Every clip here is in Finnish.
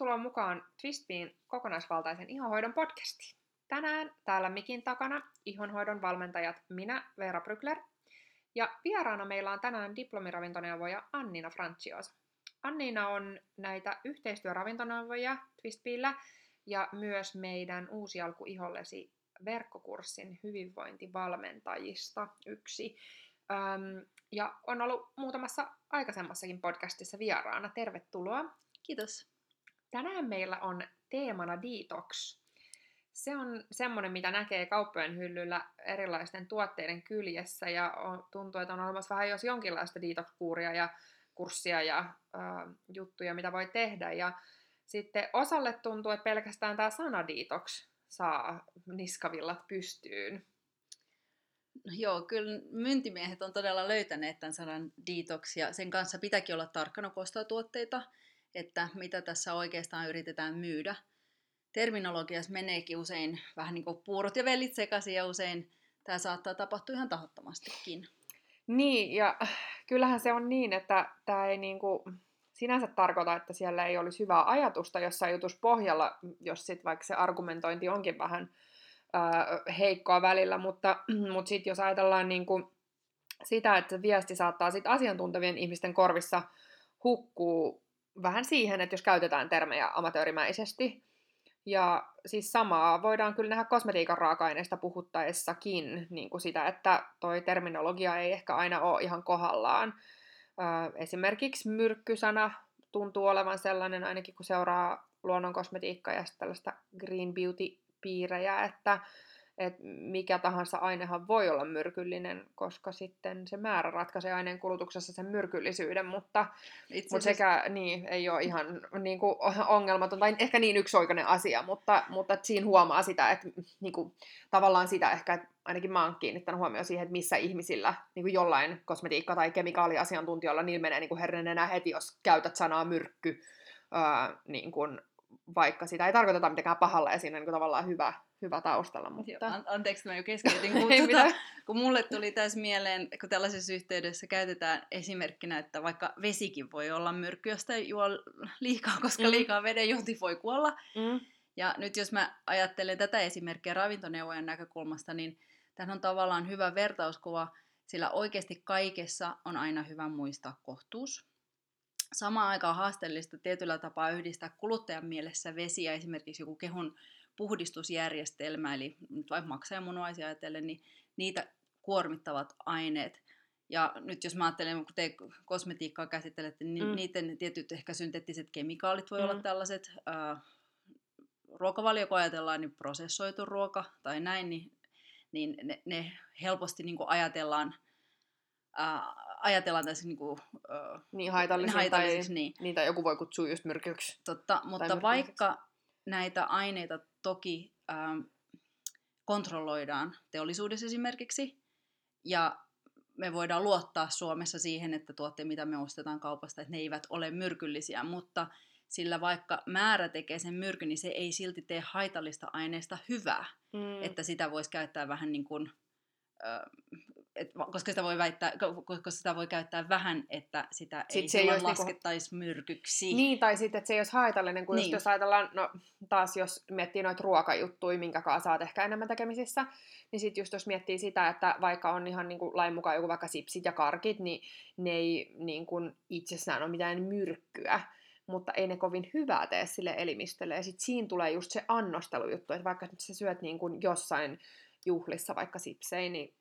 Tervetuloa mukaan Twistpiin kokonaisvaltaisen ihonhoidon podcastiin. Tänään täällä mikin takana ihonhoidon valmentajat minä, Veera Brykler, ja vieraana meillä on tänään diplomiravintoneuvoja Annina Franciosa. Annina on näitä yhteistyöravintoneuvoja Twistpiillä ja myös meidän uusi alku ihollesi verkkokurssin hyvinvointivalmentajista yksi. Öm, ja on ollut muutamassa aikaisemmassakin podcastissa vieraana. Tervetuloa. Kiitos. Tänään meillä on teemana detox. Se on semmoinen, mitä näkee kauppojen hyllyllä erilaisten tuotteiden kyljessä ja on, tuntuu, että on olemassa vähän jos jonkinlaista detox-kuuria ja kurssia ja äh, juttuja, mitä voi tehdä. Ja sitten osalle tuntuu, että pelkästään tämä sana detox saa niskavillat pystyyn. No joo, kyllä myyntimiehet on todella löytäneet tämän sanan detox ja sen kanssa pitääkin olla tarkkana, kun tuotteita että mitä tässä oikeastaan yritetään myydä. Terminologiassa meneekin usein vähän niin kuin puurot ja vellit sekaisin ja usein tämä saattaa tapahtua ihan tahottomastikin. Niin, ja kyllähän se on niin, että tämä ei niin kuin sinänsä tarkoita, että siellä ei olisi hyvää ajatusta jossain jutussa pohjalla, jos sitten vaikka se argumentointi onkin vähän äh, heikkoa välillä, mutta, mutta sitten jos ajatellaan niin kuin sitä, että viesti saattaa sitten asiantuntevien ihmisten korvissa hukkuu vähän siihen, että jos käytetään termejä amatöörimäisesti. Ja siis samaa voidaan kyllä nähdä kosmetiikan raaka-aineista puhuttaessakin, niin kuin sitä, että toi terminologia ei ehkä aina ole ihan kohdallaan. Esimerkiksi myrkkysana tuntuu olevan sellainen, ainakin kun seuraa luonnon kosmetiikkaa ja tällaista green beauty-piirejä, että että mikä tahansa ainehan voi olla myrkyllinen, koska sitten se määrä ratkaisee aineen kulutuksessa sen myrkyllisyyden, mutta, Itse mutta sekä niin, ei ole ihan niin kuin, ongelmaton, tai ehkä niin yksioikainen asia, mutta, mutta siinä huomaa sitä, että niin kuin, tavallaan sitä ehkä, että ainakin mä oon kiinnittänyt huomioon siihen, että missä ihmisillä niin kuin jollain kosmetiikka- tai kemikaaliasiantuntijoilla niillä menee niin kuin herren enää heti, jos käytät sanaa myrkky, ää, niin kuin, vaikka sitä. Ei tarkoiteta mitenkään pahalla ja siinä on niin kuin, tavallaan hyvä, hyvä taustalla. Mutta... Joo, an- anteeksi, mä jo keskeytin, kun, tuota, kun mulle tuli tässä mieleen, kun tällaisessa yhteydessä käytetään esimerkkinä, että vaikka vesikin voi olla myrkky, josta juo liikaa, koska mm. liikaa veden juoti voi kuolla. Mm. Ja nyt jos mä ajattelen tätä esimerkkiä ravintoneuvojen näkökulmasta, niin tämä on tavallaan hyvä vertauskuva, sillä oikeasti kaikessa on aina hyvä muistaa kohtuus. Samaan aikaan haasteellista tietyllä tapaa yhdistää kuluttajan mielessä vesi ja esimerkiksi joku kehun puhdistusjärjestelmä, eli nyt vaikka maksajamunuaisia ajatellen, niin niitä kuormittavat aineet. Ja nyt jos mä ajattelen, kun te kosmetiikkaa käsittelette, niin mm. niiden tietyt ehkä synteettiset kemikaalit voi mm. olla tällaiset. Äh, ruokavalio, kun ajatellaan, niin prosessoitu ruoka tai näin, niin, niin ne, ne helposti niin ajatellaan, äh, ajatellaan tässä niin kuin, äh, niin haitallisiksi, haitallisiksi tai, niin. niitä joku voi kutsua just myrkyksi. Totta, mutta vaikka näitä aineita toki ähm, kontrolloidaan teollisuudessa esimerkiksi, ja me voidaan luottaa Suomessa siihen, että tuotteet, mitä me ostetaan kaupasta, että ne eivät ole myrkyllisiä, mutta sillä vaikka määrä tekee sen myrkyn, niin se ei silti tee haitallista aineesta hyvää, mm. että sitä voisi käyttää vähän niin kuin, et, koska, sitä voi väittää, koska sitä voi käyttää vähän, että sitä Sitten ei se silloin niinku- laskettaisi niinku... myrkyksi. Niin, tai sitten, että se ei olisi haitallinen, kun niin. jos ajatellaan, no taas jos miettii noita ruokajuttuja, minkä kanssa olet ehkä enemmän tekemisissä, niin sitten just jos miettii sitä, että vaikka on ihan niin kuin lain mukaan joku vaikka sipsit ja karkit, niin ne ei niin kuin itsessään ole mitään myrkkyä, mutta ei ne kovin hyvää tee sille elimistölle. Ja sitten siinä tulee just se annostelujuttu, että vaikka nyt sä syöt niin kuin jossain juhlissa vaikka sipsei, niin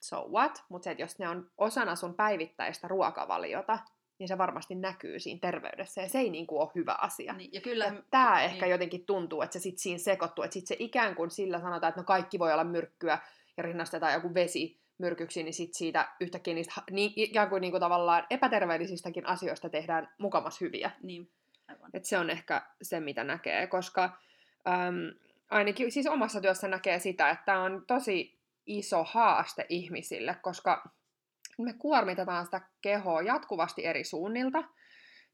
so what, mutta se, että jos ne on osana sun päivittäistä ruokavaliota, niin se varmasti näkyy siinä terveydessä, ja se ei niin kuin ole hyvä asia. Niin, ja kyllä, ja tämä niin. ehkä jotenkin tuntuu, että se sitten siinä sekoittuu, että sitten se ikään kuin sillä sanotaan, että no kaikki voi olla myrkkyä, ja rinnastetaan joku vesi myrkyksi, niin sitten siitä yhtäkkiä niistä niin, ikään kuin, niin kuin tavallaan epäterveellisistäkin asioista tehdään mukamas hyviä. Niin, aivan. Et se on ehkä se, mitä näkee, koska äm, ainakin siis omassa työssä näkee sitä, että on tosi iso haaste ihmisille, koska me kuormitetaan sitä kehoa jatkuvasti eri suunnilta,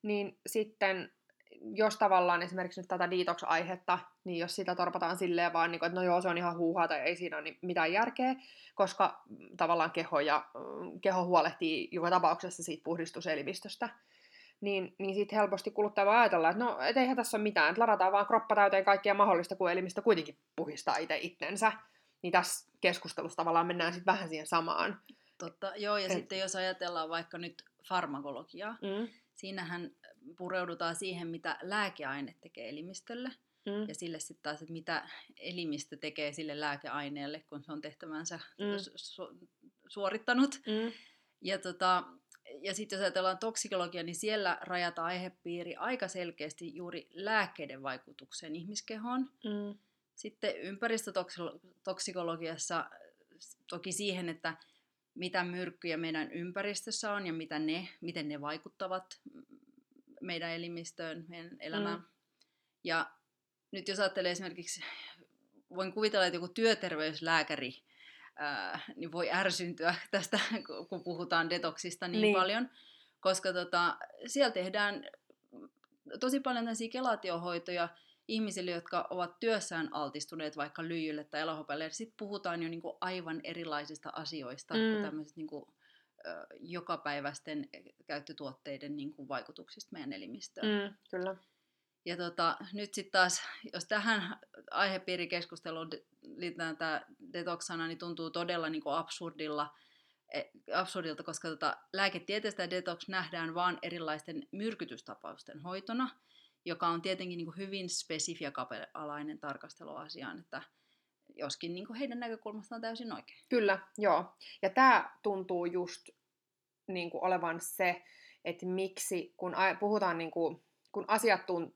niin sitten jos tavallaan esimerkiksi nyt tätä detox-aihetta, niin jos sitä torpataan silleen vaan, niin että no joo, se on ihan huuhaa tai ei siinä ole mitään järkeä, koska tavallaan keho, ja, keho huolehtii joka tapauksessa siitä puhdistuselimistöstä, niin, niin sitten helposti kuluttaja voi ajatella, että no et eihän tässä ole mitään, että ladataan vaan kroppa täyteen kaikkia mahdollista, kun elimistö kuitenkin puhistaa itse itsensä. Niin tässä keskustelussa tavallaan mennään sitten vähän siihen samaan. Totta, joo, ja Et... sitten jos ajatellaan vaikka nyt farmakologiaa, mm. siinähän pureudutaan siihen, mitä lääkeaine tekee elimistölle, mm. ja sille sitten taas, että mitä elimistö tekee sille lääkeaineelle, kun se on tehtävänsä mm. su- suorittanut. Mm. Ja, tota, ja sitten jos ajatellaan toksikologia, niin siellä rajataan aihepiiri aika selkeästi juuri lääkkeiden vaikutukseen ihmiskehoon. Mm. Sitten ympäristötoksikologiassa toki siihen, että mitä myrkkyjä meidän ympäristössä on ja mitä ne, miten ne vaikuttavat meidän elimistöön, meidän elämään. Mm. Ja nyt jos ajattelee esimerkiksi, voin kuvitella, että joku työterveyslääkäri ää, niin voi ärsyntyä tästä, kun puhutaan detoksista niin, niin. paljon, koska tota, siellä tehdään tosi paljon tällaisia kelaatiohoitoja, ihmisille, jotka ovat työssään altistuneet vaikka lyijylle tai elohopealle, sitten puhutaan jo niin kuin aivan erilaisista asioista mm. kuin tämmöiset niin kuin, ö, jokapäiväisten käyttötuotteiden niin kuin vaikutuksista meidän elimistöön. Mm, kyllä. Ja tota, nyt sitten taas, jos tähän aihepiirikeskusteluun liitetään tämä detox-sana, niin tuntuu todella niin kuin absurdilla, e, absurdilta, koska tota, lääketieteestä detox nähdään vain erilaisten myrkytystapausten hoitona – joka on tietenkin niin kuin hyvin spesifi ja kapea-alainen tarkastelu asiaan, että joskin niin kuin heidän näkökulmastaan täysin oikein. Kyllä, joo. Ja tämä tuntuu just niin kuin olevan se, että miksi, kun puhutaan, niin kuin, kun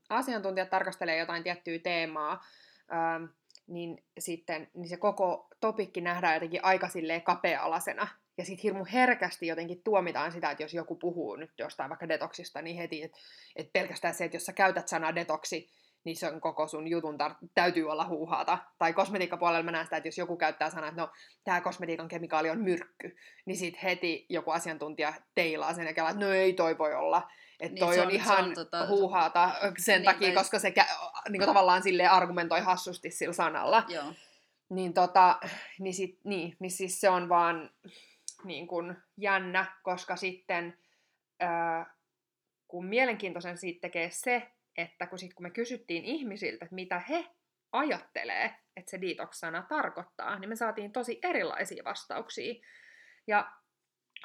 asiantuntijat tarkastelee jotain tiettyä teemaa, ää, niin sitten niin se koko topikki nähdään jotenkin aika kapea-alasena ja sitten hirmu herkästi jotenkin tuomitaan sitä, että jos joku puhuu nyt jostain vaikka detoksista, niin heti, että et pelkästään se, että jos sä käytät sanaa detoksi, niin se on koko sun jutun tar- täytyy olla huuhaata. Tai kosmetiikkapuolella mä näen sitä, että jos joku käyttää sanaa, että no, tämä kosmetiikan kemikaali on myrkky, niin sitten heti joku asiantuntija teilaa sen ja kelaa, että no ei toi voi olla. Että niin, toi on, on ihan on, tota, huuhaata sen niin, takia, tai... koska se kä- niin tavallaan sille argumentoi hassusti sillä sanalla. Joo. Niin, tota, niin, sit, niin, niin siis se on vaan niin kuin jännä, koska sitten ää, kun mielenkiintoisen siitä tekee se, että kun, sit, kun me kysyttiin ihmisiltä, että mitä he ajattelee, että se detox-sana tarkoittaa, niin me saatiin tosi erilaisia vastauksia. Ja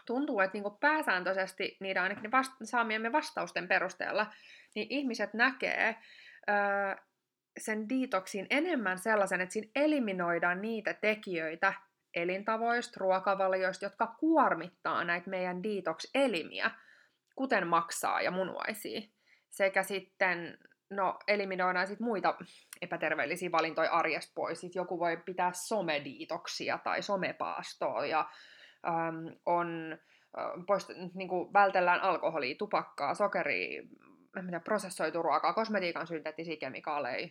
tuntuu, että niin pääsääntöisesti niiden ainakin vasta- saamiemme vastausten perusteella, niin ihmiset näkee ää, sen detoxin enemmän sellaisen, että siinä eliminoidaan niitä tekijöitä, elintavoista, ruokavalioista, jotka kuormittaa näitä meidän detox-elimiä, kuten maksaa ja munuaisia. Sekä sitten no, eliminoidaan sit muita epäterveellisiä valintoja arjesta pois. Sit joku voi pitää somediitoksia tai somepaastoa ja äm, on, äh, poist, niin kuin vältellään alkoholia, tupakkaa, sokeria, prosessoitu ruokaa, kosmetiikan synteettisiä kemikaaleja,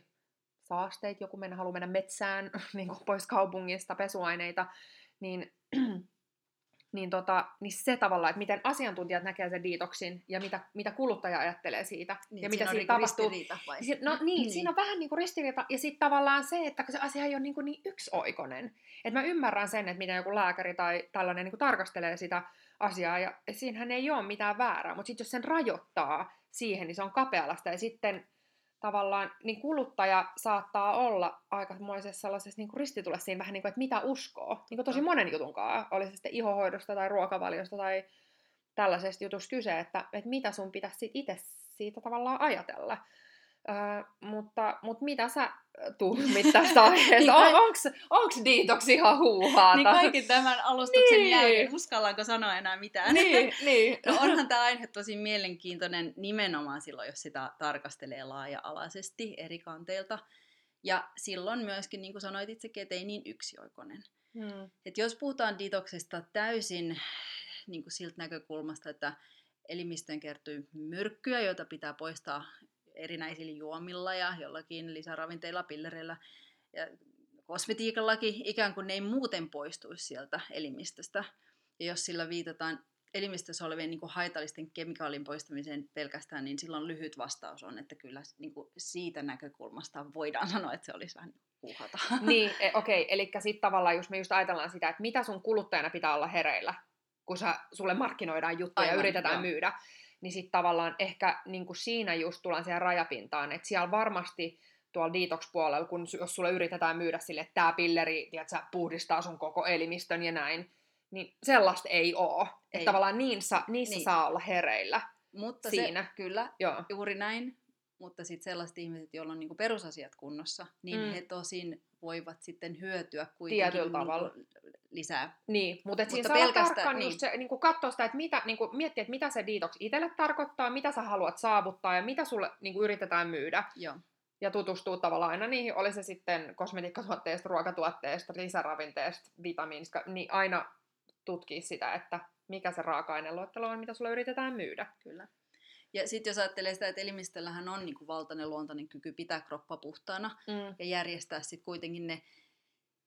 saasteet, joku mennä, haluaa mennä metsään niin kuin pois kaupungista, pesuaineita, niin, niin, tota, niin se tavalla, että miten asiantuntijat näkee sen diitoksin ja mitä, mitä kuluttaja ajattelee siitä niin, ja mitä siinä siitä niinku tapahtuu. Vai? No niin, niin, siinä on vähän niin kuin ristiriita ja sitten tavallaan se, että se asia ei ole niin, kuin niin yksioikoinen. Että mä ymmärrän sen, että miten joku lääkäri tai tällainen niin kuin tarkastelee sitä asiaa ja siinähän ei ole mitään väärää, mutta sitten jos sen rajoittaa siihen, niin se on kapealasta ja sitten tavallaan niin kuluttaja saattaa olla aikamoisessa sellaisessa niin ristitulessa siinä vähän niin kuin, että mitä uskoo. Niin kuin tosi monen jutun kanssa, oli se sitten ihohoidosta tai ruokavaliosta tai tällaisesta jutusta kyse, että, että mitä sun pitäisi itse siitä tavallaan ajatella. Öö, mutta, mutta mitä sä tuumit tästä aiheesta? niin On, onks, onks detox ihan huuhaata? Niin kaikki tämän alustuksen niin. jälkeen, uskallanko sanoa enää mitään? Niin, niin. no onhan tämä aihe tosi mielenkiintoinen nimenomaan silloin, jos sitä tarkastelee laaja-alaisesti eri kanteilta. Ja silloin myöskin, niin kuin sanoit itsekin, että ei niin yksioikoinen. Hmm. Et jos puhutaan detoksista täysin niin kuin siltä näkökulmasta, että elimistöön kertyy myrkkyä, joita pitää poistaa erinäisillä juomilla ja jollakin lisäravinteilla, pillereillä ja kosmetiikallakin, ikään kuin ne ei muuten poistuisi sieltä elimistöstä. Ja jos sillä viitataan elimistössä olevien niin kuin haitallisten kemikaalin poistamiseen pelkästään, niin silloin lyhyt vastaus on, että kyllä niin kuin siitä näkökulmasta voidaan sanoa, että se olisi vähän uhata. Niin, e, okei, okay, eli sitten tavallaan jos me just ajatellaan sitä, että mitä sun kuluttajana pitää olla hereillä, kun sä, sulle markkinoidaan juttuja Aivan, ja yritetään joo. myydä, niin sitten tavallaan ehkä niin kuin siinä just tullaan siihen rajapintaan, että siellä varmasti tuolla detox-puolella, kun jos sulle yritetään myydä sille, että tämä pilleri tiedätkö, puhdistaa sun koko elimistön ja näin, niin sellaista ei ole. Että tavallaan niin sa, niissä niin. saa olla hereillä Mutta siinä. Se, kyllä, Joo. juuri näin. Mutta sitten sellaiset ihmiset, joilla on niinku perusasiat kunnossa, niin mm. he tosin voivat sitten hyötyä kuitenkin Tietyllä niinku tavalla. lisää. Niin, mutta, et Mutta siinä saa tarkkaan niin. just se, niin kuin katsoa sitä, että mitä, niin kuin miettiä, että mitä se detox itselle tarkoittaa, mitä sä haluat saavuttaa ja mitä sulle niin kuin yritetään myydä. Joo. Ja tutustua tavallaan aina niihin, oli se sitten kosmetiikkatuotteesta, ruokatuotteesta, lisäravinteesta, vitamiinista, niin aina tutkii sitä, että mikä se raaka-aineluettelo on, mitä sulle yritetään myydä. Kyllä. Ja sitten jos ajattelee sitä, että elimistöllähän on niinku valtainen luontainen kyky pitää kroppa puhtaana Mm. ja järjestää sitten kuitenkin ne,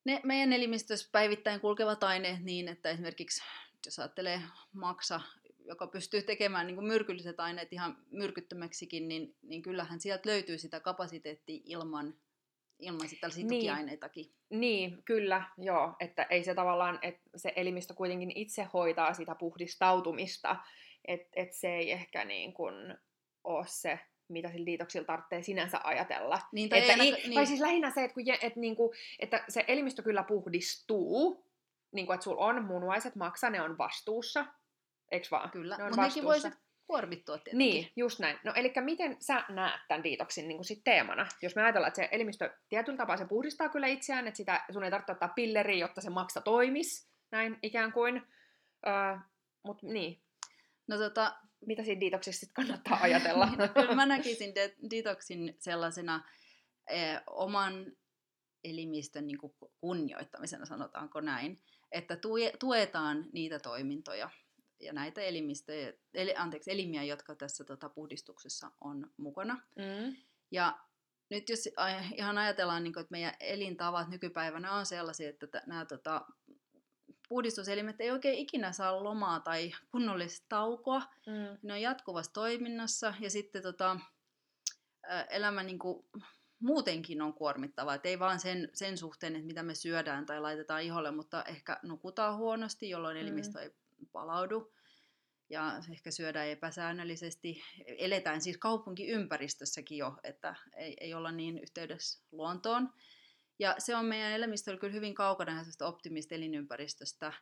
ne meidän elimistössä päivittäin kulkevat aineet niin, että esimerkiksi jos ajattelee maksa, joka pystyy tekemään niin myrkylliset aineet ihan myrkyttömäksikin, niin, niin kyllähän sieltä löytyy sitä kapasiteettia ilman, ilman sitten tällaisia Niin. tukiaineitakin. Niin, kyllä, joo. Että ei se tavallaan, että se elimistö kuitenkin itse hoitaa sitä puhdistautumista, että et se ei ehkä niin kuin ole se, mitä sillä diitoksilla tarvitsee sinänsä ajatella. Niin, tai, että, ei niin, ainakaan- niin. Tai siis lähinnä se, että, kun, je- että, niin kuin, että se elimistö kyllä puhdistuu, niin kuin, että sulla on munuaiset maksa, ne on vastuussa, eikö vaan? Kyllä, ne on mutta nekin voi vastuussa. sitten kuormittua tietenkin. Niin, just näin. No eli miten sä näet tämän diitoksin niin sit teemana? Jos me ajatellaan, että se elimistö tietyllä tapaa se puhdistaa kyllä itseään, että sitä, sun ei tarvitse ottaa pilleriä, jotta se maksa toimis, näin ikään kuin. Öö, Mutta niin, No tota, mitä siinä diitoksissa sit kannattaa ajatella? Kyllä mä näkisin de- detoxin sellaisena eh, oman elimistön niin kunnioittamisena, sanotaanko näin, että tue, tuetaan niitä toimintoja ja näitä elimistöjä, eli, anteeksi, elimiä, jotka tässä tota, puhdistuksessa on mukana. mm. Ja nyt jos ihan ajatellaan, niin kuin, että meidän elintavat nykypäivänä on sellaisia, että t- nämä tota, puhdistuselimet ei oikein ikinä saa lomaa tai kunnollista taukoa, Mm. ne on jatkuvassa toiminnassa ja sitten tota, elämä niin kuin, muutenkin on kuormittavaa. Et ei vaan sen, sen suhteen, että mitä me syödään tai laitetaan iholle, mutta ehkä nukutaan huonosti, jolloin Mm. elimistö ei palaudu. Ja ehkä syödään epäsäännöllisesti. Eletään siis kaupunkiympäristössäkin jo, että ei, ei olla niin yhteydessä luontoon. Ja se on meidän elimistöllä kyllä hyvin kaukana tästä optimista elinympäristöstä.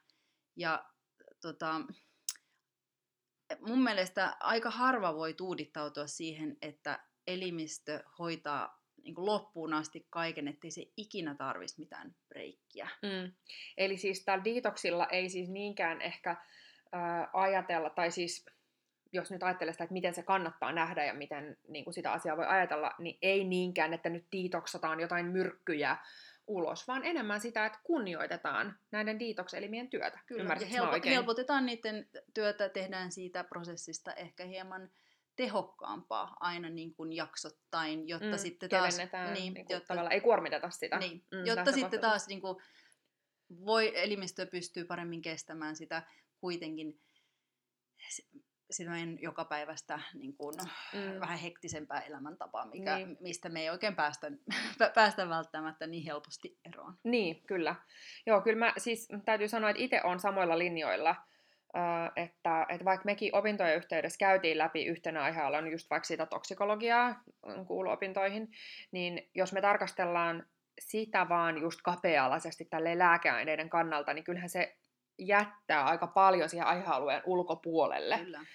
Ja tota, mun mielestä aika harva voi tuudittautua siihen, että elimistö hoitaa niin kuin loppuun asti kaiken, ettei se ikinä tarvitsisi mitään breikkiä. Mm. Eli siis tällä diitoksilla ei siis niinkään ehkä ää, ajatella, tai siis jos nyt ajattelee sitä, että miten se kannattaa nähdä ja miten niin kuin sitä asiaa voi ajatella, niin ei niinkään, että nyt diitoksataan jotain myrkkyjä ulos, vaan enemmän sitä, että kunnioitetaan näiden diitokselimien työtä. Kyllä, ja helpo, oikein? helpotetaan niiden työtä, tehdään siitä prosessista ehkä hieman tehokkaampaa aina niin kuin jaksottain, jotta Mm, sitten taas... niin, niin kuin, jotta, tavallaan ei kuormiteta sitä. niin, mm, jotta sitten taas niin kuin, voi, elimistö pystyy paremmin kestämään sitä kuitenkin sitä meidän jokapäiväistä niin kuin, Mm. vähän hektisempää elämäntapaa, mikä, Niin. mistä me ei oikein päästä, pä- päästä välttämättä niin helposti eroon. Niin, kyllä. Joo, kyllä mä siis täytyy sanoa, että itse on samoilla linjoilla, ö, että, että vaikka mekin opintojen yhteydessä käytiin läpi yhtenä aihealana just vaikka sitä toksikologiaa mm, kuuluu opintoihin, niin jos me tarkastellaan sitä vaan just kapea-alaisesti tälleen lääkeaineiden kannalta, niin kyllähän se jättää aika paljon siihen aihealueen ulkopuolelle. Kyllä.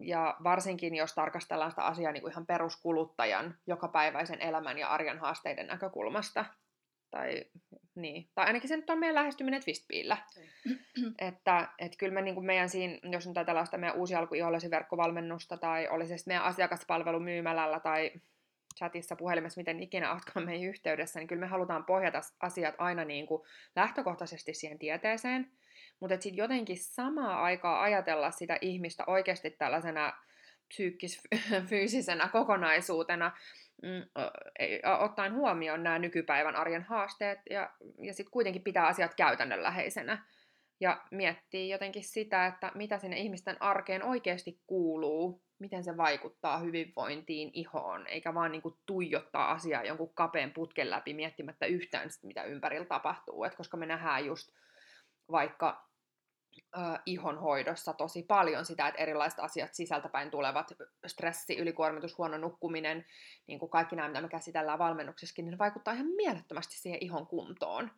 Ja varsinkin jos tarkastellaan sitä asiaa niin kuin ihan peruskuluttajan jokapäiväisen elämän ja arjen haasteiden näkökulmasta. Tai, niin. tai ainakin se nyt on meidän lähestyminen Twistpiillä. että et kyllä me niin kuin meidän siinä, jos nyt ajatellaan sitä meidän uusi alku verkkovalmennusta tai oli se meidän asiakaspalvelu myymälällä tai chatissa, puhelimessa, miten ikinä oletkaan meihin yhteydessä, niin kyllä me halutaan pohjata asiat aina niin kuin lähtökohtaisesti siihen tieteeseen, mutta sitten jotenkin samaa aikaa ajatella sitä ihmistä oikeasti tällaisena psyykkis-fyysisenä kokonaisuutena, mm, ottaen huomioon nämä nykypäivän arjen haasteet ja, ja sitten kuitenkin pitää asiat käytännönläheisenä ja miettii jotenkin sitä, että mitä sinne ihmisten arkeen oikeasti kuuluu, miten se vaikuttaa hyvinvointiin, ihoon, eikä vaan niin kuin tuijottaa asiaa jonkun kapeen putken läpi miettimättä yhtään mitä ympärillä tapahtuu. Et koska me nähdään just vaikka ihonhoidossa tosi paljon sitä, että erilaiset asiat sisältäpäin tulevat, stressi, ylikuormitus, huono nukkuminen, niin kuin kaikki nämä, mitä me käsitellään valmennuksessakin, niin ne vaikuttaa ihan mielettömästi siihen ihon kuntoon.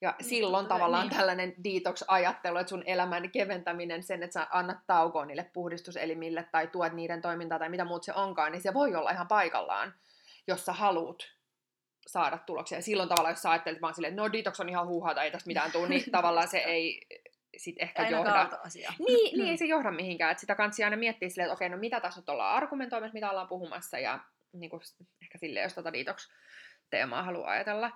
Ja niin, silloin tavallaan niin. tällainen detox-ajattelu, että sun elämän keventäminen, sen, että sä annat taukoa niille puhdistuselimille tai tuot niiden toimintaa tai mitä muut se onkaan, niin se voi olla ihan paikallaan, jos sä haluut saada tuloksia. Ja silloin tavallaan, jos sä ajattelet vaan silleen, että no detox on ihan huuhaa tai ei tästä mitään tule, niin tavallaan se ei sit ehkä Aina johda. Asia. Niin, niin, ei se johda mihinkään. Et sitä kansi aina miettiä silleen, että okei, no mitä tässä nyt ollaan argumentoimassa, mitä ollaan puhumassa ja niin kuin, ehkä silleen, jos tota detox-teemaa haluaa ajatella.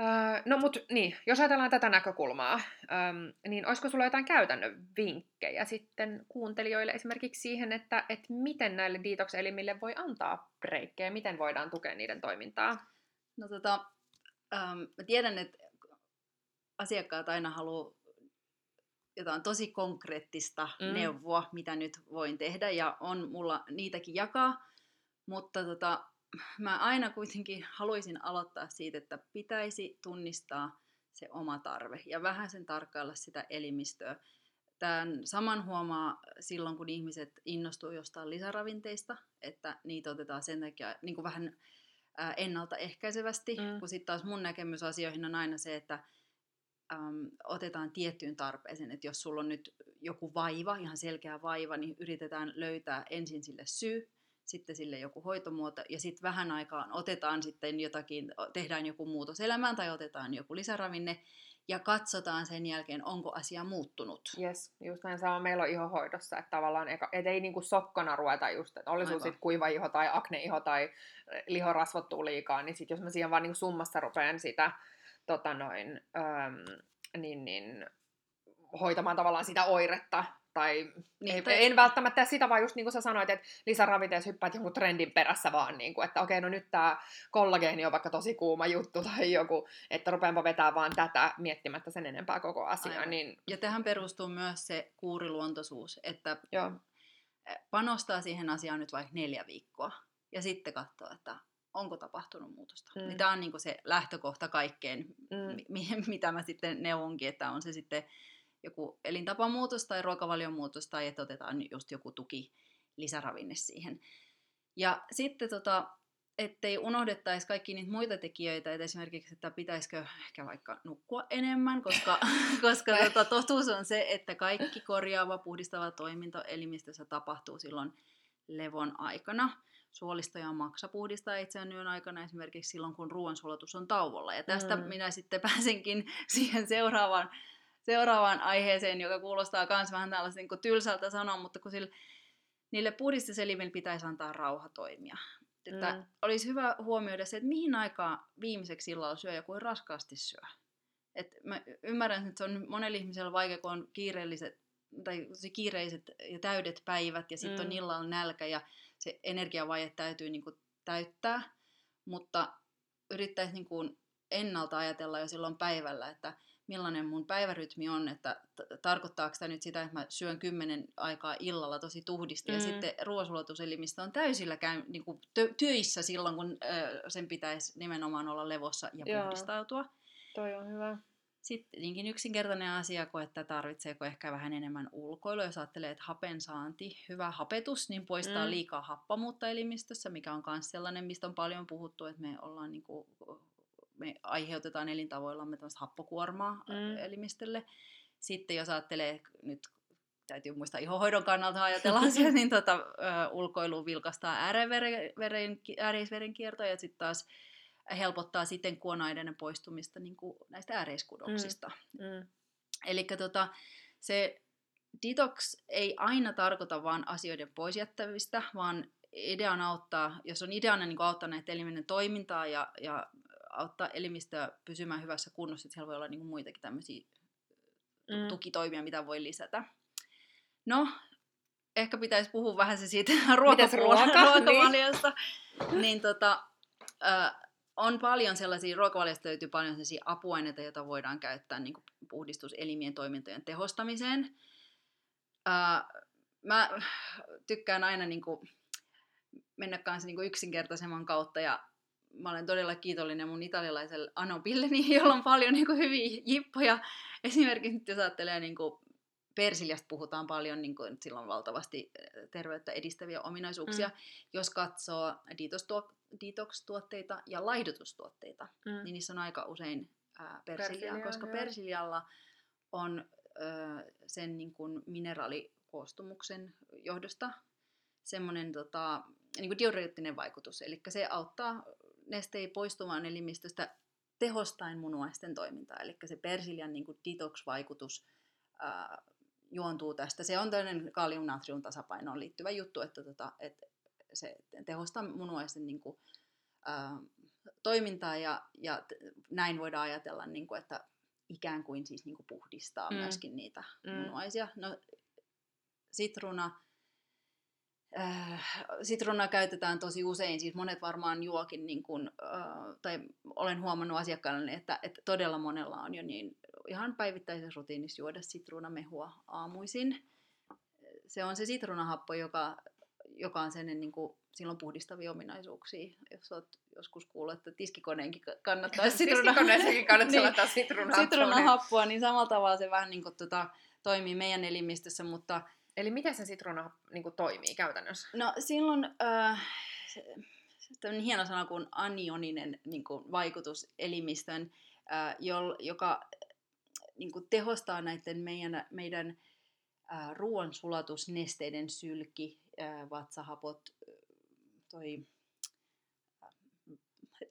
Öö, no mut niin, jos ajatellaan tätä näkökulmaa, öö, niin olisiko sulla jotain käytännön vinkkejä sitten kuuntelijoille esimerkiksi siihen, että et miten näille detox-elimille voi antaa breikkejä, miten voidaan tukea niiden toimintaa? No tota, ähm, mä tiedän, että asiakkaat aina haluaa jotain tosi konkreettista mm. neuvoa, mitä nyt voin tehdä, ja on mulla niitäkin jakaa, mutta tota, mä aina kuitenkin haluaisin aloittaa siitä, että pitäisi tunnistaa se oma tarve ja vähän sen tarkkailla sitä elimistöä. Tämän saman huomaa silloin, kun ihmiset innostuu jostain lisäravinteista, että niitä otetaan sen takia niin kuin vähän ennaltaehkäisevästi, mm. kun sitten taas mun näkemys asioihin on aina se, että äm, otetaan tiettyyn tarpeeseen, että jos sulla on nyt joku vaiva, ihan selkeä vaiva, niin yritetään löytää ensin sille syy, sitten sille joku hoitomuoto, ja sitten vähän aikaan otetaan sitten jotakin, tehdään joku muutos elämään tai otetaan joku lisäravinne, ja katsotaan sen jälkeen, onko asia muuttunut. Yes, just näin sama meillä on ihohoidossa, että tavallaan eka, et ei niinku sokkona ruveta just, että oli sitten kuiva iho tai akneiho tai lihorasvottuu liikaa, niin sitten jos mä siihen vaan niinku summassa rupean sitä tota noin, äm, niin, niin, hoitamaan tavallaan sitä oiretta, tai, niin, tai... en välttämättä sitä, vaan just niin kuin sä sanoit, että lisäravinteessa hyppäät jonkun trendin perässä vaan, niin kuin, että okei, no nyt tämä kollageeni on vaikka tosi kuuma juttu, tai joku, että rupeanpa vetää vaan tätä miettimättä sen enempää koko asiaa. Niin... Ja tähän perustuu myös se kuuriluontoisuus, että Joo. panostaa siihen asiaan nyt vaikka neljä viikkoa, ja sitten katsoo, että onko tapahtunut muutosta. Mm. Niin tämä on niin se lähtökohta kaikkeen, mm. mitä mä sitten neuvonkin, että on se sitten joku elintapamuutos tai ruokavaliomuutos tai että otetaan just joku tuki lisäravinne siihen. Ja sitten tota, ettei unohdettaisi kaikki niitä muita tekijöitä, että esimerkiksi, että pitäisikö ehkä vaikka nukkua enemmän, koska, koska tota, totuus on se, että kaikki korjaava, puhdistava toiminto elimistössä tapahtuu silloin levon aikana suolisto ja maksa puhdistaa itseään yön aikana esimerkiksi silloin, kun ruoansulatus on tauolla. Ja tästä mm. minä sitten pääsenkin siihen seuraavaan, seuraavaan aiheeseen, joka kuulostaa myös vähän tällaisen niin tylsältä sanoa, mutta kun sille, niille puhdistuselimille pitäisi antaa rauha toimia. Että mm. olisi hyvä huomioida se, että mihin aikaan viimeiseksi illalla syö ja kuin raskaasti syö. Et mä ymmärrän, että se on monella ihmisellä vaikea, kun on kiireelliset tai kiireiset ja täydet päivät ja sitten mm. on illalla nälkä ja se energiavaje täytyy niin kuin täyttää, mutta yrittäisi niin kuin ennalta ajatella jo silloin päivällä, että millainen mun päivärytmi on, että t- tarkoittaako tämä nyt sitä, että mä syön kymmenen aikaa illalla tosi tuhdisti mm. ja sitten ruoansulatuselimistö on täysillä käy, niin kuin tö- töissä silloin, kun ö, sen pitäisi nimenomaan olla levossa ja Joo. puhdistautua. Toi on hyvä. Sitten tietenkin yksinkertainen asia, kun että tarvitseeko ehkä vähän enemmän ulkoilua. Jos ajattelee, että hapen saanti, hyvä hapetus, niin poistaa mm. liikaa happamuutta elimistössä, mikä on myös sellainen, mistä on paljon puhuttu, että me ollaan niin kuin, me aiheutetaan elintavoillamme tämmöistä happokuormaa mm. elimistölle. Sitten jos ajattelee nyt täytyy muistaa ihohoidon kannalta ajatella asiaa, niin tota, ö, ulkoilu vilkastaa ääreisverenkiertoa ja sitten taas helpottaa sitten kuonaineiden poistumista niin kuin näistä ääreiskudoksista. Mm. Mm. Eli tota, se detox ei aina tarkoita vain asioiden poisjättävistä, vaan idean auttaa, jos on ideana niin auttaa näitä eliminen toimintaa ja, ja auttaa elimistöä pysymään hyvässä kunnossa, että siellä voi olla niin kuin muitakin tämmöisiä mm. tukitoimia, mitä voi lisätä. No, ehkä pitäisi puhua vähän se siitä ruokavaliosta. Niin. niin tota, äh, on paljon sellaisia, ruokavaliosta löytyy paljon sellaisia apuaineita, joita voidaan käyttää niin puhdistuselimien toimintojen tehostamiseen. Ää, mä tykkään aina niin kuin, mennä kanssa niin yksinkertaisemman kautta ja mä olen todella kiitollinen mun italialaiselle Anopille, jolla on paljon niin kuin, hyviä jippoja. Esimerkiksi nyt jos ajattelee niin kuin, Persiljasta puhutaan paljon, niin kuin, sillä on valtavasti terveyttä edistäviä ominaisuuksia. Mm. Jos katsoo detox-tuotteita ja laihdutustuotteita, mm. niin niissä on aika usein ää, persiljaa, Persilja, koska joo. persiljalla on ö, sen niin kuin mineraalikoostumuksen johdosta semmoinen tota, niin kuin diureettinen vaikutus. Eli se auttaa nesteitä poistumaan elimistöstä tehostaen munuaisten toimintaa. Eli se persiljan niin kuin detox-vaikutus ää, juontuu tästä. Se on tämmöinen kalium-natrium tasapainoon liittyvä juttu, että, tota, että se tehostaa munuaisten niin kuin, ää, toimintaa ja, ja näin voidaan ajatella, niin kuin, että ikään kuin siis niin kuin puhdistaa mm. myöskin niitä mm. munuaisia. No, sitruuna, äh, sitruunaa käytetään tosi usein, siis monet varmaan juokin, niin kuin, äh, tai olen huomannut asiakkaille, että, että todella monella on jo niin ihan päivittäisessä rutiinissa juoda sitruunamehua aamuisin. Se on se sitruunahappo, joka, joka on sen niin kuin, silloin puhdistavia ominaisuuksia. Jos olet joskus kuullut, että tiskikoneenkin kannattaa sitruuna... Tiskikoneessakin kannattaa niin, sitruunahappoa. Sitruunahappoa, niin samalla tavalla se vähän niin kuin, tota, toimii meidän elimistössä, mutta... Eli miten se sitruuna niin kuin, toimii käytännössä? No silloin... Äh, tämmöinen hieno sana kuin anioninen niin kuin, vaikutus elimistön, äh, joka niin kuin, tehostaa näiden meidän, meidän ruoansulatusnesteiden sylki, vatsahapot, toi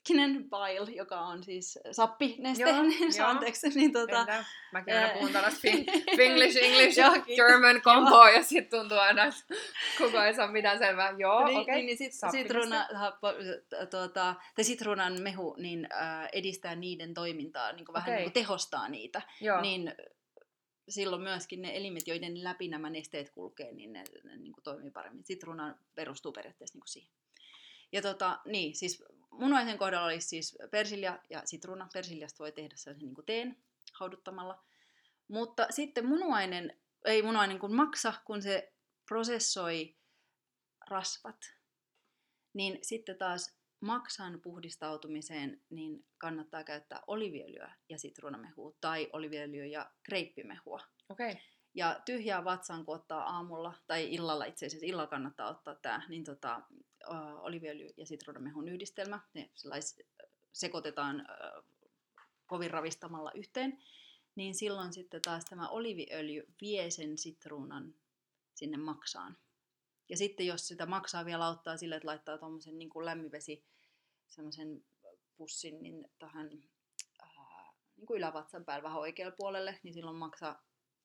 hetkinen bile, joka on siis sappineste, joo, joo. anteeksi. Niin, tota, Entä? Mäkin aina puhun tällaista Finglish, English, German combo ja sitten tuntuu aina, että koko ei saa mitään selvää. Joo, niin, okei. Okay. Niin, niin sit, sitruuna, tuota, tai sitruunan mehu niin, äh, edistää niiden toimintaa, niin kuin vähän okay. niin kuin tehostaa niitä. Joo. Niin silloin myöskin ne elimet, joiden läpi nämä nesteet kulkee, niin ne, ne niin kuin toimii paremmin. Sitruuna perustuu periaatteessa niin kuin siihen. Ja tota, niin, siis munuaisen kohdalla olisi siis persilja ja sitruuna. Persiljasta voi tehdä sellaisen niin kuin teen hauduttamalla. Mutta sitten munuainen, ei munuainen kun maksa, kun se prosessoi rasvat, niin sitten taas maksan puhdistautumiseen niin kannattaa käyttää oliviöljyä ja sitruunamehua tai oliviöljyä ja kreippimehua. Okay. Ja tyhjää vatsaan, kun ottaa aamulla, tai illalla itse asiassa, illalla kannattaa ottaa tämä, niin tota, oliviöljy ja sitruunamehun yhdistelmä. Ne sellais, sekoitetaan uh, kovin ravistamalla yhteen. Niin silloin sitten taas tämä oliviöljy vie sen sitruunan sinne maksaan. Ja sitten jos sitä maksaa vielä auttaa sille, että laittaa tuommoisen niin lämmivesi semmoisen pussin niin tähän ää, niin kuin ylävatsan päällä vähän oikealle puolelle, niin silloin maksa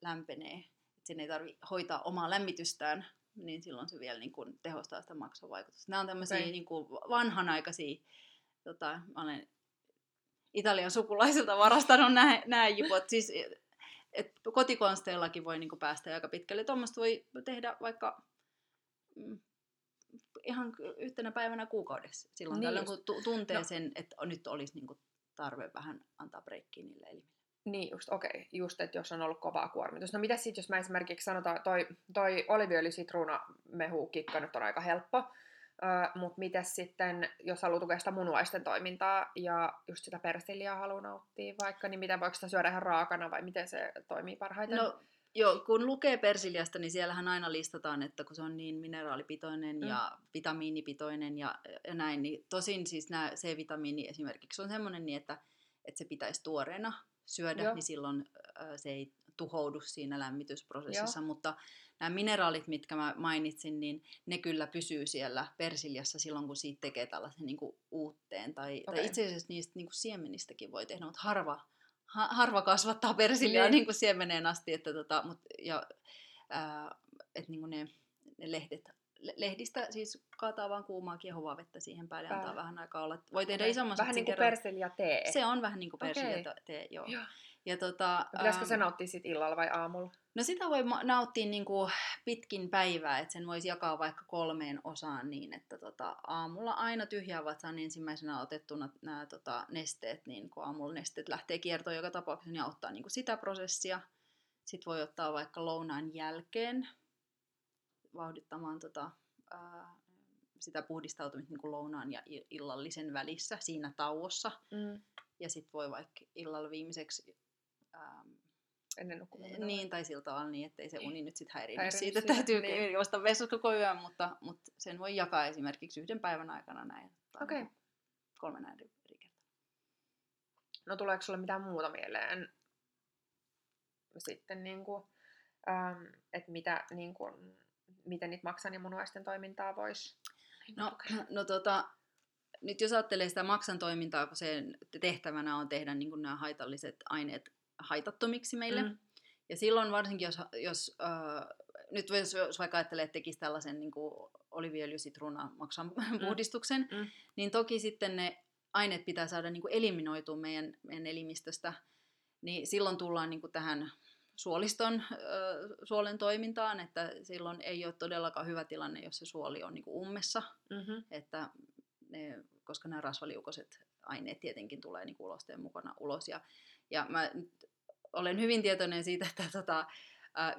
lämpenee. Että sen ei tarvitse hoitaa omaa lämmitystään, niin silloin se vielä niin kuin tehostaa sitä maksavaikutusta. Nämä on tämmöisiä okay. niin kuin vanhanaikaisia, tota, mä olen Italian sukulaisilta varastanut nämä, nämä jipot. Siis, et kotikonsteillakin voi niin kuin päästä aika pitkälle. Tuommoista voi tehdä vaikka mm, ihan yhtenä päivänä kuukaudessa. Silloin niin tällöin, kun tuntee no. sen, että nyt olisi niin kuin tarve vähän antaa breikkiä niille elimille. Niin just, okei. Okay. Just, että jos on ollut kovaa kuormitus. No mitä sitten, jos mä esimerkiksi sanotaan, toi, toi oliviöljy-sitruunamehu kikka nyt on aika helppo, uh, mutta miten sitten, jos haluaa tukea sitä munuaisten toimintaa ja just sitä persilliaa haluaa nauttia vaikka, niin miten voiko sitä syödä ihan raakana vai miten se toimii parhaiten? No Joo, kun lukee persiljasta, niin siellähän aina listataan, että kun se on niin mineraalipitoinen mm. ja vitamiinipitoinen ja, ja näin, niin tosin siis nämä C-vitamiini esimerkiksi on semmoinen, niin että, että se pitäisi tuoreena syödä, Joo. niin silloin se ei tuhoudu siinä lämmitysprosessissa, Joo. mutta nämä mineraalit, mitkä mä mainitsin, niin ne kyllä pysyy siellä persiljassa silloin, kun siitä tekee tällaisen niin kuin uutteen. Tai, okay. tai itse asiassa niistä niin kuin siemenistäkin voi tehdä, mutta harva harva kasvattaa persiljaa niin. niin kuin siemeneen asti, että tota, mut, ja, ää, et niin kuin ne, ne lehdet, lehdistä siis kaataa vaan kuumaa kiehovaa vettä siihen päälle ja antaa vähän aikaa olla. Voi tehdä okay. isomman Vähän niin kuin persilja tee. Se on vähän niin kuin persilja okay. tee, joo. joo. Ja tota, Pitäisikö se nauttia sit illalla vai aamulla? No sitä voi nauttia niin kuin pitkin päivää, että sen voisi jakaa vaikka kolmeen osaan niin, että tota, aamulla aina tyhjää vatsaan ensimmäisenä otettuna nämä tota, nesteet, niin kun aamulla nesteet lähtee kiertoon joka tapauksessa, niin auttaa niin kuin sitä prosessia. Sitten voi ottaa vaikka lounaan jälkeen vauhdittamaan tota, ää, sitä puhdistautumista niin kuin lounaan ja illallisen välissä siinä tauossa. Mm. Ja sitten voi vaikka illalla viimeiseksi ennen nukkumaan. Niin, tai sillä tavalla niin, ettei se uni nyt sitten Häirinyt siitä, siitä, täytyy niin. niin. juosta vessassa koko yön, mutta, mutta sen voi jakaa esimerkiksi yhden päivän aikana näin. Okei. niinku Kolme näin eri kertaa. No tuleeko sulle mitään muuta mieleen sitten, niin kuin, ähm, että mitä, niin kuin, miten niitä maksan ja munuaisten toimintaa voisi No, no tota, nyt jos ajattelee sitä maksan toimintaa, kun sen tehtävänä on tehdä niin kuin nämä haitalliset aineet haitattomiksi meille. Mm. Ja silloin varsinkin, jos, jos äh, nyt jos, jos vaikka ajattelee, että tekisi tällaisen niin kuin oliviöljysitruuna maksan puhdistuksen, Mm. niin toki sitten ne aineet pitää saada niin kuin eliminoitua meidän, meidän elimistöstä. Niin silloin tullaan niin kuin tähän suoliston, suolen toimintaan, että silloin ei ole todellakaan hyvä tilanne, jos se suoli on niin kuin ummessa Mm-hmm. että ne, koska nämä rasvaliukoiset aineet tietenkin tulee niin ulosteen mukana ulos. Ja, ja mä olen hyvin tietoinen siitä, että tota,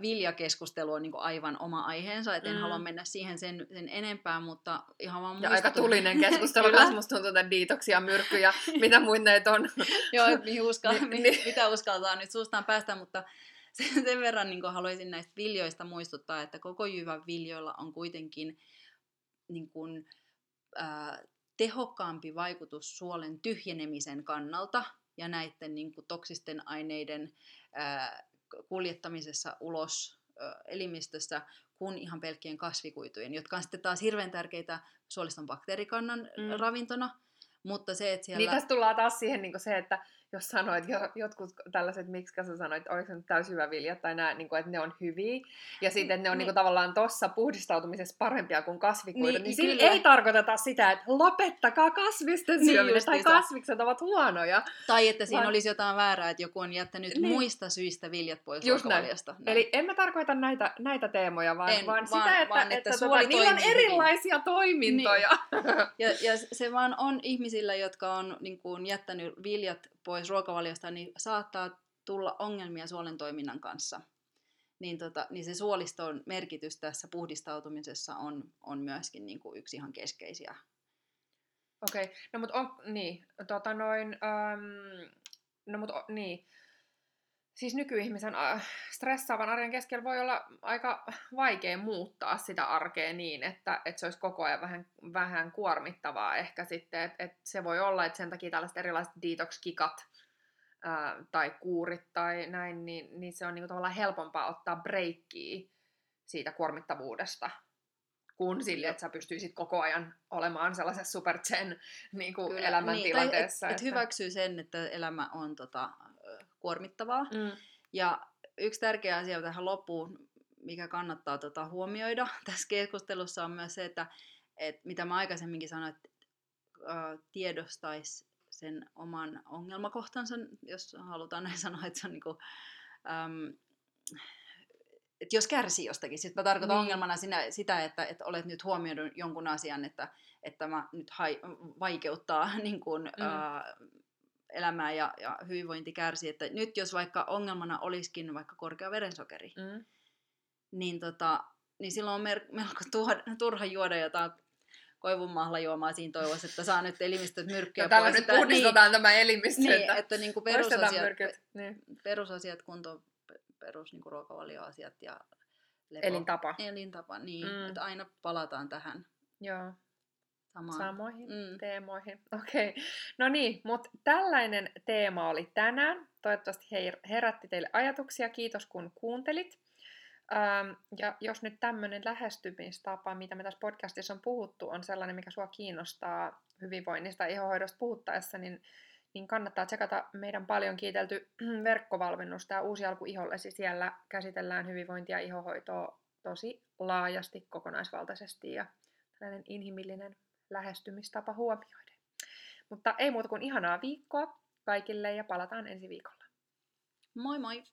viljakeskustelu on niin aivan oma aiheensa, että en Mm. halua mennä siihen sen, sen enempää, mutta ihan vaan Ja aika tulinen keskustelu, koska musta tuntuu, että diitoksia, myrkkyjä, mitä muita näitä on. Joo, mihin uskal, niin. mitä uskaltaa nyt suustaan päästä, mutta sen, verran niin haluaisin näistä viljoista muistuttaa, että koko jyvän viljoilla on kuitenkin niin kuin, ää, tehokkaampi vaikutus suolen tyhjenemisen kannalta ja näiden niin kuin, toksisten aineiden ää, kuljettamisessa ulos ää, elimistöstä kuin ihan pelkkien kasvikuitujen, jotka on sitten taas hirveän tärkeitä suoliston bakteerikannan mm. ravintona, mutta se, että siellä... Niin tässä tullaan taas siihen niin se, että jos sanoit jo, jotkut tällaiset, miksi sä sanoit, oliko se nyt täysjyväviljat tai nämä, niin kuin, että ne on hyviä, ja sitten että ne on niin. Niin. Niin tavallaan tuossa puhdistautumisessa parempia kuin kasvikuitu, niin, Niin, niin sillä kyllä. ei tarkoiteta sitä, että lopettakaa kasvisten Niin syöminen, tai kasvikset ovat huonoja. Tai että siinä Vaan- olisi jotain väärää, että joku on jättänyt Niin. niin. muista syistä viljat pois Just näin. ruokavaliosta. Näin. Eli en mä tarkoita näitä, näitä teemoja, vaan, En, vaan, vaan- sitä, että, vaan, että, että tota, niillä on hyvin. erilaisia toimintoja. Ja, ja se vaan on ihmisillä, jotka on niin kuin, jättänyt viljat pois ruokavaliosta, niin saattaa tulla ongelmia suolen toiminnan kanssa. Niin, tota, niin se suoliston merkitys tässä puhdistautumisessa on, on myöskin niin kuin yksi ihan keskeisiä. Okei, okay. no mut on, niin, tota noin, äm, no mut o, niin, siis nykyihmisen äh, stressaavan arjen keskellä voi olla aika vaikea muuttaa sitä arkea niin, että, että se olisi koko ajan vähän, vähän kuormittavaa ehkä sitten, että, että se voi olla, että sen takia tällaiset erilaiset detox-kikat ää, tai kuurit tai näin, niin, niin se on niinku tavallaan helpompaa ottaa breikkiä siitä kuormittavuudesta kuin sille, että sä pystyisit koko ajan olemaan sellaisessa super zen niin kuin Kyllä, elämäntilanteessa. Niin, et, et hyväksyy sen, että elämä on tota, kuormittavaa. Mm. Ja yksi tärkeä asia tähän loppuun, mikä kannattaa tota huomioida tässä keskustelussa on myös se, että et mitä mä aikaisemminkin sanoin, että äh, tiedostaisi sen oman ongelmakohtansa, jos halutaan näin sanoa, että se on niinku, äm, että jos kärsii jostakin, sitten mä tarkoitan Niin. ongelmana sinä, sitä, että, että olet nyt huomioinut jonkun asian, että, että tämä nyt hai, vaikeuttaa niin kuin, Mm. mm. ää, elämää ja, ja hyvinvointi kärsii. Että nyt jos vaikka ongelmana olisikin vaikka korkea verensokeri, Mm. niin, tota, niin silloin on mer- melko tuoda, turha juoda jotain koivun mahlajuomaa siinä toivossa, että saa nyt elimistöt myrkkyä Ja tällä pois. nyt Että- puhdistetaan tämä elimistö, niin, että niin, että niin kuin perusasiat, myrkyt. Niin. perusasiat kuntoon, pe- perus niin kuin ruokavalioasiat ja lepo. Elintapa. Elintapa, niin. Mm. Että aina palataan tähän Joo, samaan. samoihin Mm. teemoihin. Okei, okay. no niin, mutta tällainen teema oli tänään. Toivottavasti he herätti teille ajatuksia. Kiitos kun kuuntelit. Ähm, ja jos nyt tämmöinen lähestymistapa, mitä me tässä podcastissa on puhuttu, on sellainen, mikä sua kiinnostaa hyvinvoinnista ja ihohoidosta puhuttaessa, niin, niin kannattaa tsekata meidän paljon kiitelty verkkovalmennus, tämä Uusi alku ihollesi. Siellä käsitellään hyvinvointia ja ihohoitoa tosi laajasti, kokonaisvaltaisesti ja tällainen inhimillinen lähestymistapa huomioiden. Mutta ei muuta kuin ihanaa viikkoa kaikille ja palataan ensi viikolla. Moi moi!